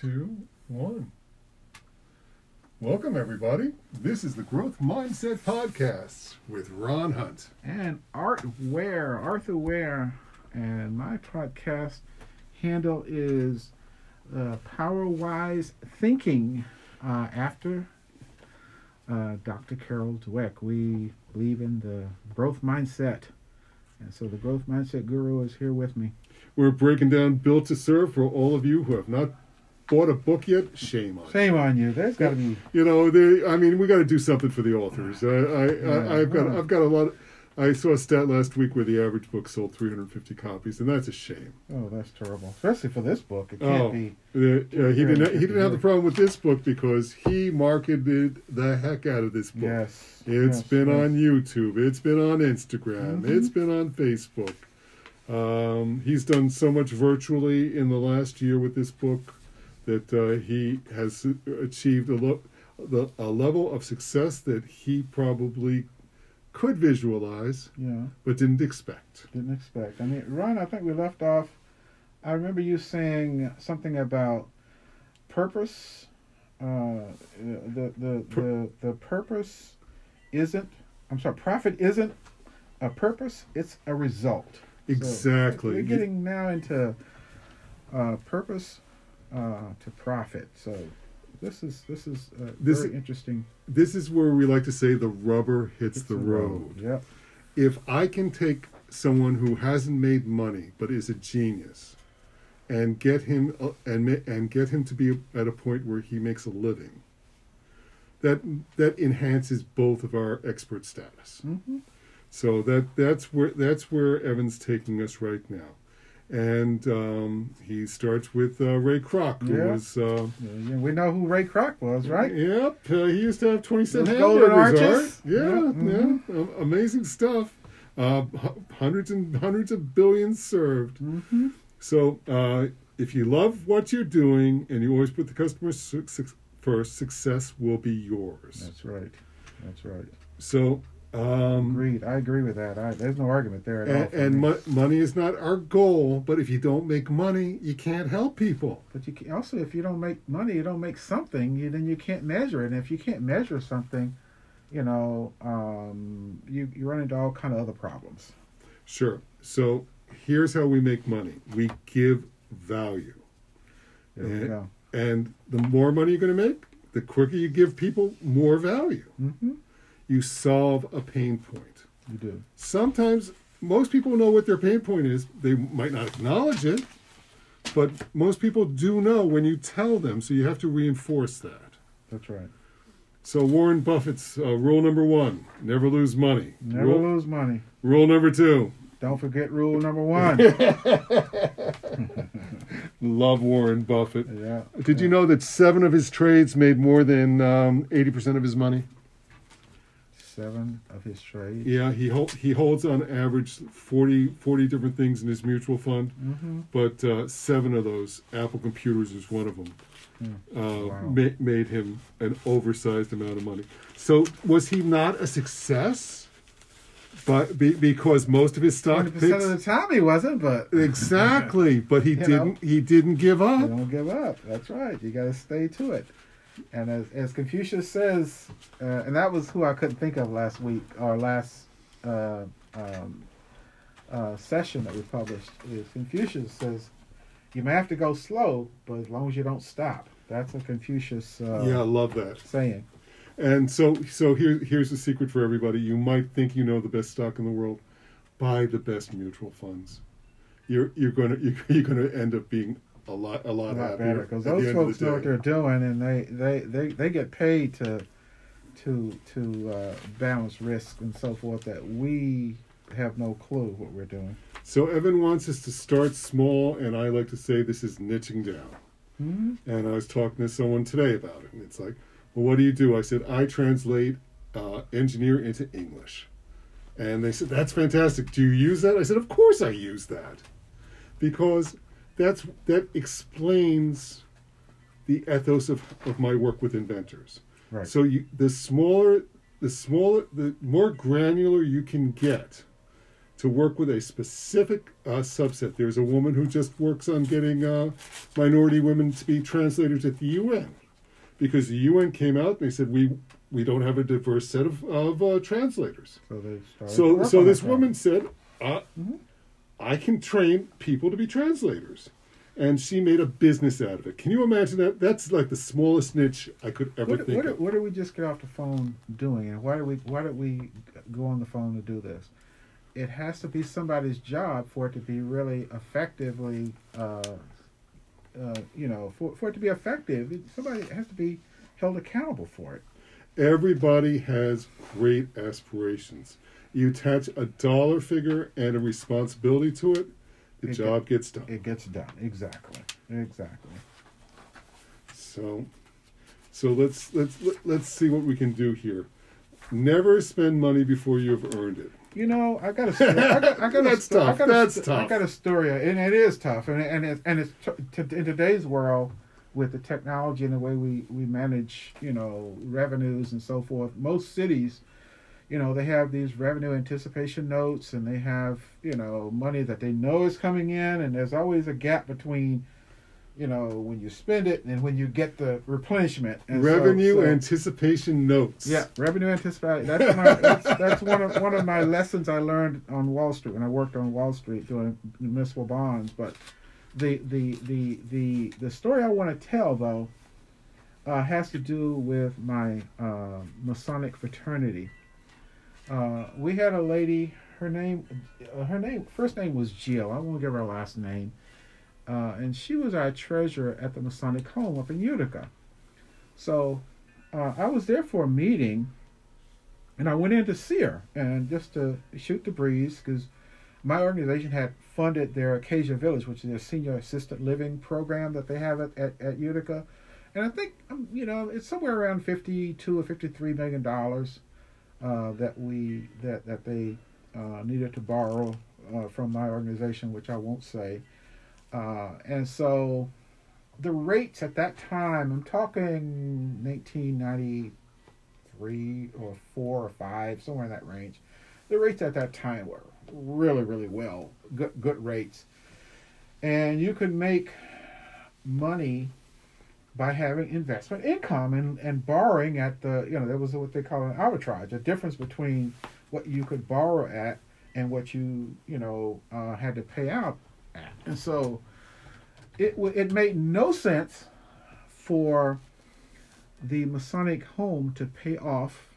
two, one. Welcome, everybody. This is the Growth Mindset Podcast with Ron Hunt. and Art Ware, Arthur Ware, and my podcast handle is uh, Power Wise Thinking. Uh, after uh, Dr. Carol Dweck, we believe in the growth mindset, and so the growth mindset guru is here with me. We're breaking down Built to Serve for all of you who have not bought a book yet. Shame on you. Shame on you. There's got to be You know, they, I mean, we got to do something for the authors. I, I, Yeah. I, I've got, I've got a lot. I saw a stat last week where the average book sold 350 copies, and that's a shame. oh, that's terrible, especially for this book. It can't Oh. be. The, uh, he didn't. He didn't have the problem with this book because he marketed the heck out of this book. Yes, It's yes, been yes. on YouTube. It's been on Instagram. Mhm. It's been on Facebook. Um, he's done so much virtually in the last year with this book that uh, he has achieved a, lo- the, a level of success that he probably could visualize Yeah. but didn't expect. Didn't expect. I mean, Ron, I think we left off. I remember you saying something about purpose. Uh, the the the the purpose isn't. I'm sorry. Profit isn't a purpose. It's a result. So Exactly. we're getting now into uh, purpose uh, to profit. So this is this is uh, This- very interesting. This is where we like to say the rubber hits It's the a road. Yep. if I can take someone who hasn't made money but is a genius and get him uh, and and get him to be at a point where he makes a living that that enhances both of our expert status hmm so that that's where that's where Evan's taking us right now and um, he starts with uh, Ray Kroc who Yeah. was uh, Yeah, we know who Ray Kroc was, right? Yep, uh, he used to have twenty cent Those golden arches? Art. Yeah, Yeah, yeah, amazing stuff. Uh, hu- hundreds and hundreds of billions served. Mm-hmm. So uh, if you love what you're doing and you always put the customer su- su- first, success will be yours. That's right. That's right. So. Um, Agreed. I agree with that. I, there's no argument there at and for and mo- money is not our goal, but if you don't make money, you can't help people. but you can, also, if you don't make money, you don't make something. You, then you can't measure it. And if you can't measure something, you know, um, you you run into all kind of other problems. Sure. So here's how we make money: we give value. There we Yeah. go. And the more money you're going to make, the quicker you give people more value. Mm-hmm. You solve a pain point. You do. Sometimes most people know what their pain point is. They might not acknowledge it, but most people do know when you tell them, so you have to reinforce that. That's right. So Warren Buffett's uh, rule number one, never lose money. Never rule, lose money. rule number two, Don't forget rule number one. love Warren Buffett. yeah. Did you know that seven of his trades made more than um, 80% of his money? Seven of his trades. Yeah, he hol- he holds on average 40, 40 different things in his mutual fund, Mm-hmm. but uh, seven of those, Apple Computers is one of them, uh, Hmm. Wow. ma- made him an oversized amount of money. So was he not a success? But be, because most of his stock picks, of the time he wasn't, but exactly, but he didn't he didn't give up. don't give up. That's right. You got to stay to it. And as, as Confucius says, uh, and that was who I couldn't think of last week or last uh, um, uh, session that we published, is Confucius says, you may have to go slow, but as long as you don't stop. That's a Confucius uh, Yeah, I love that. saying. And so, so here, here's the secret for everybody. You might think you know the best stock in the world. Buy the best mutual funds. You're you're gonna you're, you're gonna end up being a lot a A lot, lot happier better because those folks know what they're doing, and they they, they, they get paid to to to uh, balance risk and so forth that we have no clue what we're doing. So Evan wants us to start small, and I like to say this is niching down. hmm And I was talking to someone today about it, and it's like, well, what do you do? I said I translate uh, engineer into English, and they said that's fantastic. Do you use that? I said, of course I use that, because that's that explains the ethos of, of my work with inventors. Right. So you, the smaller, the smaller, the more granular you can get, to work with a specific uh, subset. There's a woman who just works on getting uh, minority women to be translators at the UN because the UN came out and they said we we don't have a diverse set of, of uh, translators. So they. So so this woman said, uh, Mhm. I can train people to be translators. And she made a business out of it. Can you imagine that? That's like the smallest niche I could ever What, think what, of. what did we just get off the phone doing, and why did we why did we go on the phone to do this? It has to be somebody's job for it to be really effectively, uh, uh, you know, for, for it to be effective. Somebody has to be held accountable for it. Everybody has great aspirations. You attach a dollar figure and a responsibility to it, the It job gets done. It gets done exactly, exactly. So, so let's let's let, let's see what we can do here. Never spend money before you've earned it. You know, I got a story. I got, I got a That's I tough. got a That's sto- tough. I got a story, and it is tough, and and it, and it's t- t- in today's world with the technology and the way we we manage, you know, revenues and so forth. Most cities, you know, they have these revenue anticipation notes, and they have you know money that they know is coming in, and there's always a gap between. You know when you spend it and when you get the replenishment. And so- Revenue so- anticipation notes. yeah, revenue anticipation. That's, my, that's that's one of one of my lessons I learned on Wall Street when I worked on Wall Street doing municipal bonds. But the the the the the story I want to tell though uh, has to do with my uh, Masonic fraternity. Uh, we had a lady. Her name, uh, her name, first name was Jill. I won't give her last name. Uh, and she was our treasurer at the Masonic home up in Utica. So uh, I was there for a meeting, and I went in to see her and just to shoot the breeze because my organization had funded their Acacia Village, which is their senior assistant living program that they have at, at, at Utica. And I think, um, you know, it's somewhere around 52 or 53 million dollars uh, that we that that they uh, needed to borrow uh, from my organization, which I won't say. Uh, and so the rates at that time, I'm talking 1993 or four or five, somewhere in that range. The rates at that time were really, really well, good, good rates, and you could make money by having investment income and, and borrowing at the you know there was what they call an arbitrage, a difference between what you could borrow at and what you you know uh, had to pay out at, and so it w- it made no sense for the Masonic home to pay off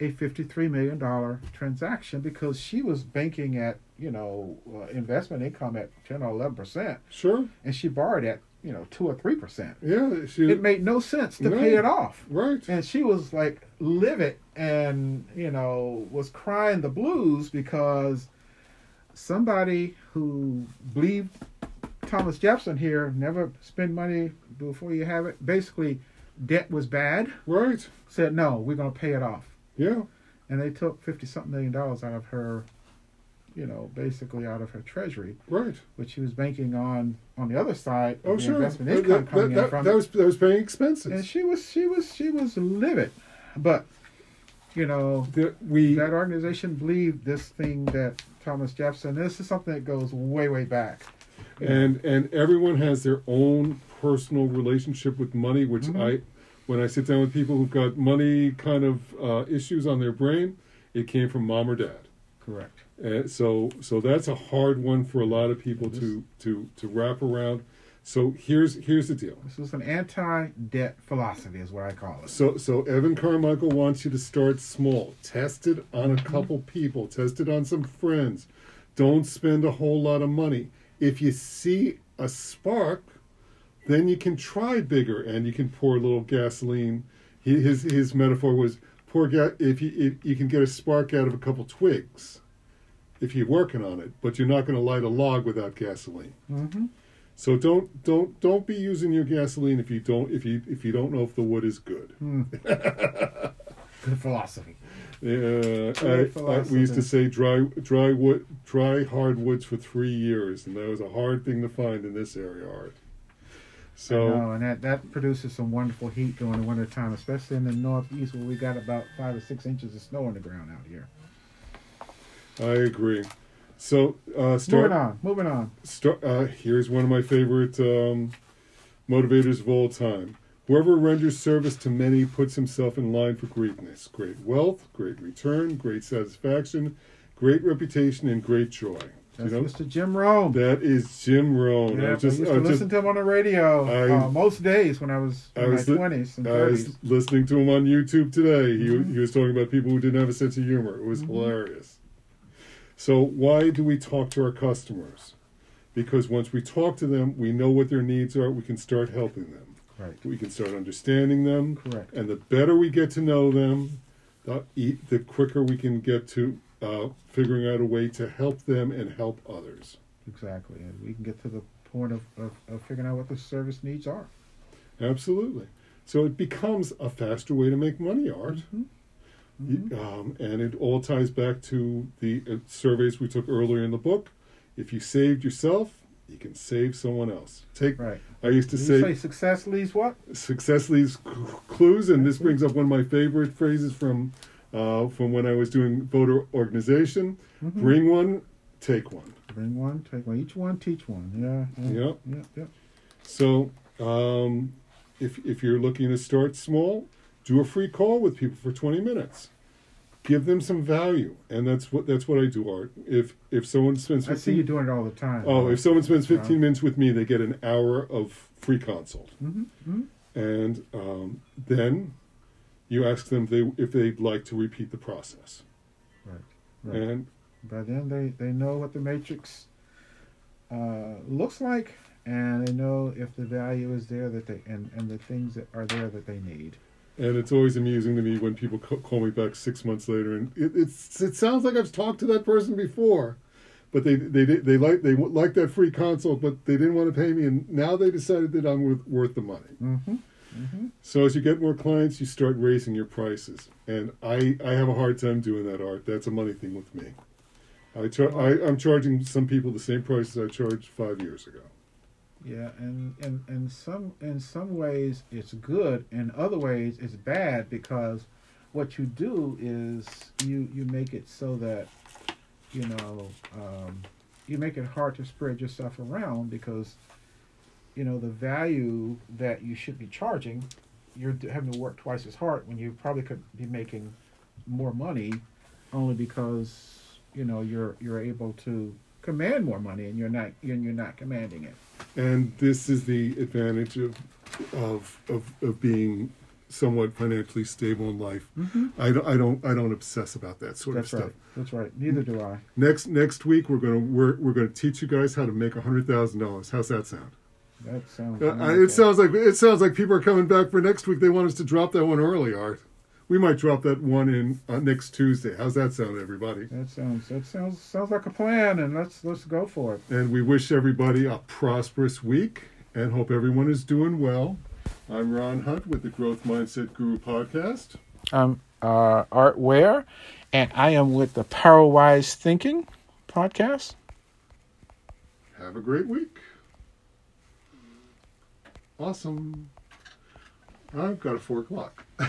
a fifty-three million dollar transaction because she was banking at you know uh, investment income at ten or eleven percent, Sure. and she borrowed at you know two or three percent. Yeah. She, It made no sense to No. pay it off, right. and she was like livid and you know was crying the blues because somebody who believed Thomas Jefferson here never spend money before you have it. Basically, debt was bad. Right. Said no, we're gonna pay it off, Yeah. and they took fifty something million dollars out of her, you know, basically out of her treasury, Right. which she was banking on on the other side of Oh, the sure. investment That, income that, coming that, in from that was that was paying expenses. and she was she was she was livid, but you know that we that organization believed this thing that Thomas Jefferson. This is something that goes way way back. you know. and and everyone has their own personal relationship with money which Mhm. i when i sit down with people who've got money kind of uh, issues on their brain it came from mom or dad correct. And so so that's a hard one for a lot of people to to to wrap around. So here's here's the deal. This is an anti-debt philosophy, is what I call it. so so evan carmichael wants you to start small. Test it on a Mm-hmm. couple people. Test it on some friends. Don't spend a whole lot of money. If you see a spark then you can try bigger and you can pour a little gasoline. He- his his metaphor was pour ga- if you if you can get a spark out of a couple twigs if you're working on it but you're not going to light a log without gasoline Mm-hmm. so don't don't don't be using your gasoline if you don't if you if you don't know if the wood is good Good philosophy. Yeah, I, I, we used to say dry, dry wood, dry hardwoods for three years, and that was a hard thing to find in this area, Art. So no, and that, that produces some wonderful heat during the winter time, especially in the northeast where we got about five or six inches of snow on the ground out here. I agree. So uh, start. Moving on. Moving on. Start, uh, here's one of my favorite um, motivators of all time. Whoever renders service to many puts himself in line for greatness, great wealth, great return, great satisfaction, great reputation, and great joy. You That's know, Mr. Jim Rome. that is Jim Rohn. yeah, I I just, used I to just- listen to him on the radio I- uh, most days when I was I in was my li- twenties and I was listening to him on YouTube today. He, Mhm. he was talking about people who didn't have a sense of humor. It was Mhm. hilarious. So, why do we talk to our customers? Because once we talk to them, we know what their needs are, we can start helping them. Right. We can start understanding them. Correct. And the better we get to know them, the, the quicker we can get to uh, figuring out a way to help them and help others. Exactly. And we can get to the point of, of, of figuring out what the service needs are. Absolutely. So it becomes a faster way to make money, Art. Mhm. Mhm. Um, and it all ties back to the uh, surveys we took earlier in the book. If you saved yourself, you can save someone else. Take. Right. I used to say, say success leaves what? success leaves cl- clues, and this brings up one of my favorite phrases from uh, from when I was doing voter organization. Mhm. Bring one, take one. Bring one, take one. Each one, teach one. Yeah. yeah Yep. Yeah. Yeah. So, um, if if you're looking to start small, do a free call with people for 20 minutes. Give them some value, and that's what that's what I do. Art. If if someone spends I 15, see you doing it all the time. oh, if someone spends 15 Yeah. minutes with me, they get an hour of free consult, hmm hmm and um, then you ask them if they if they'd like to repeat the process. Right. And By then, they, they know what the matrix uh, looks like, and they know if the value is there that they and, and the things that are there that they need. And it's always amusing to me when people call me back six months later, and it, it's it sounds like I've talked to that person before, but they they they, like they like that free consult, but they didn't want to pay me, and now they decided that I'm worth, worth the money. Mm-hmm. Mm-hmm. So as you get more clients, you start raising your prices, and I I have a hard time doing that art. That's a money thing with me. I, char- I I'm charging some people the same prices I charged five years ago. Yeah, and and in some in some ways it's good, in other ways it's bad because what you do is you you make it so that you know um, you make it hard to spread yourself around because you know the value that you should be charging you're having to work twice as hard when you probably could be making more money only because you know you're you're able to command more money and you're not and you're not commanding it And this is the advantage of of of, of being somewhat financially stable in life. mm-hmm. I don't I don't I don't obsess about that sort That's of stuff. right. That's right. Neither do I. Next next week we're gonna we're we're gonna teach you guys how to make a hundred thousand dollars. How's that sound? That sounds. Uh, it sounds like it sounds like people are coming back for next week. They want us to drop that one early, Art. We might drop that one in uh, next Tuesday. How's that sound, everybody? That sounds. That sounds. Sounds like a plan, and let's let's go for it. And we wish everybody a prosperous week and hope everyone is doing well. I'm Ron Hunt with the Growth Mindset Guru podcast. I'm uh, Art Ware, and I am with the Powerwise Thinking podcast. Have a great week. Awesome. I've got a four o'clock.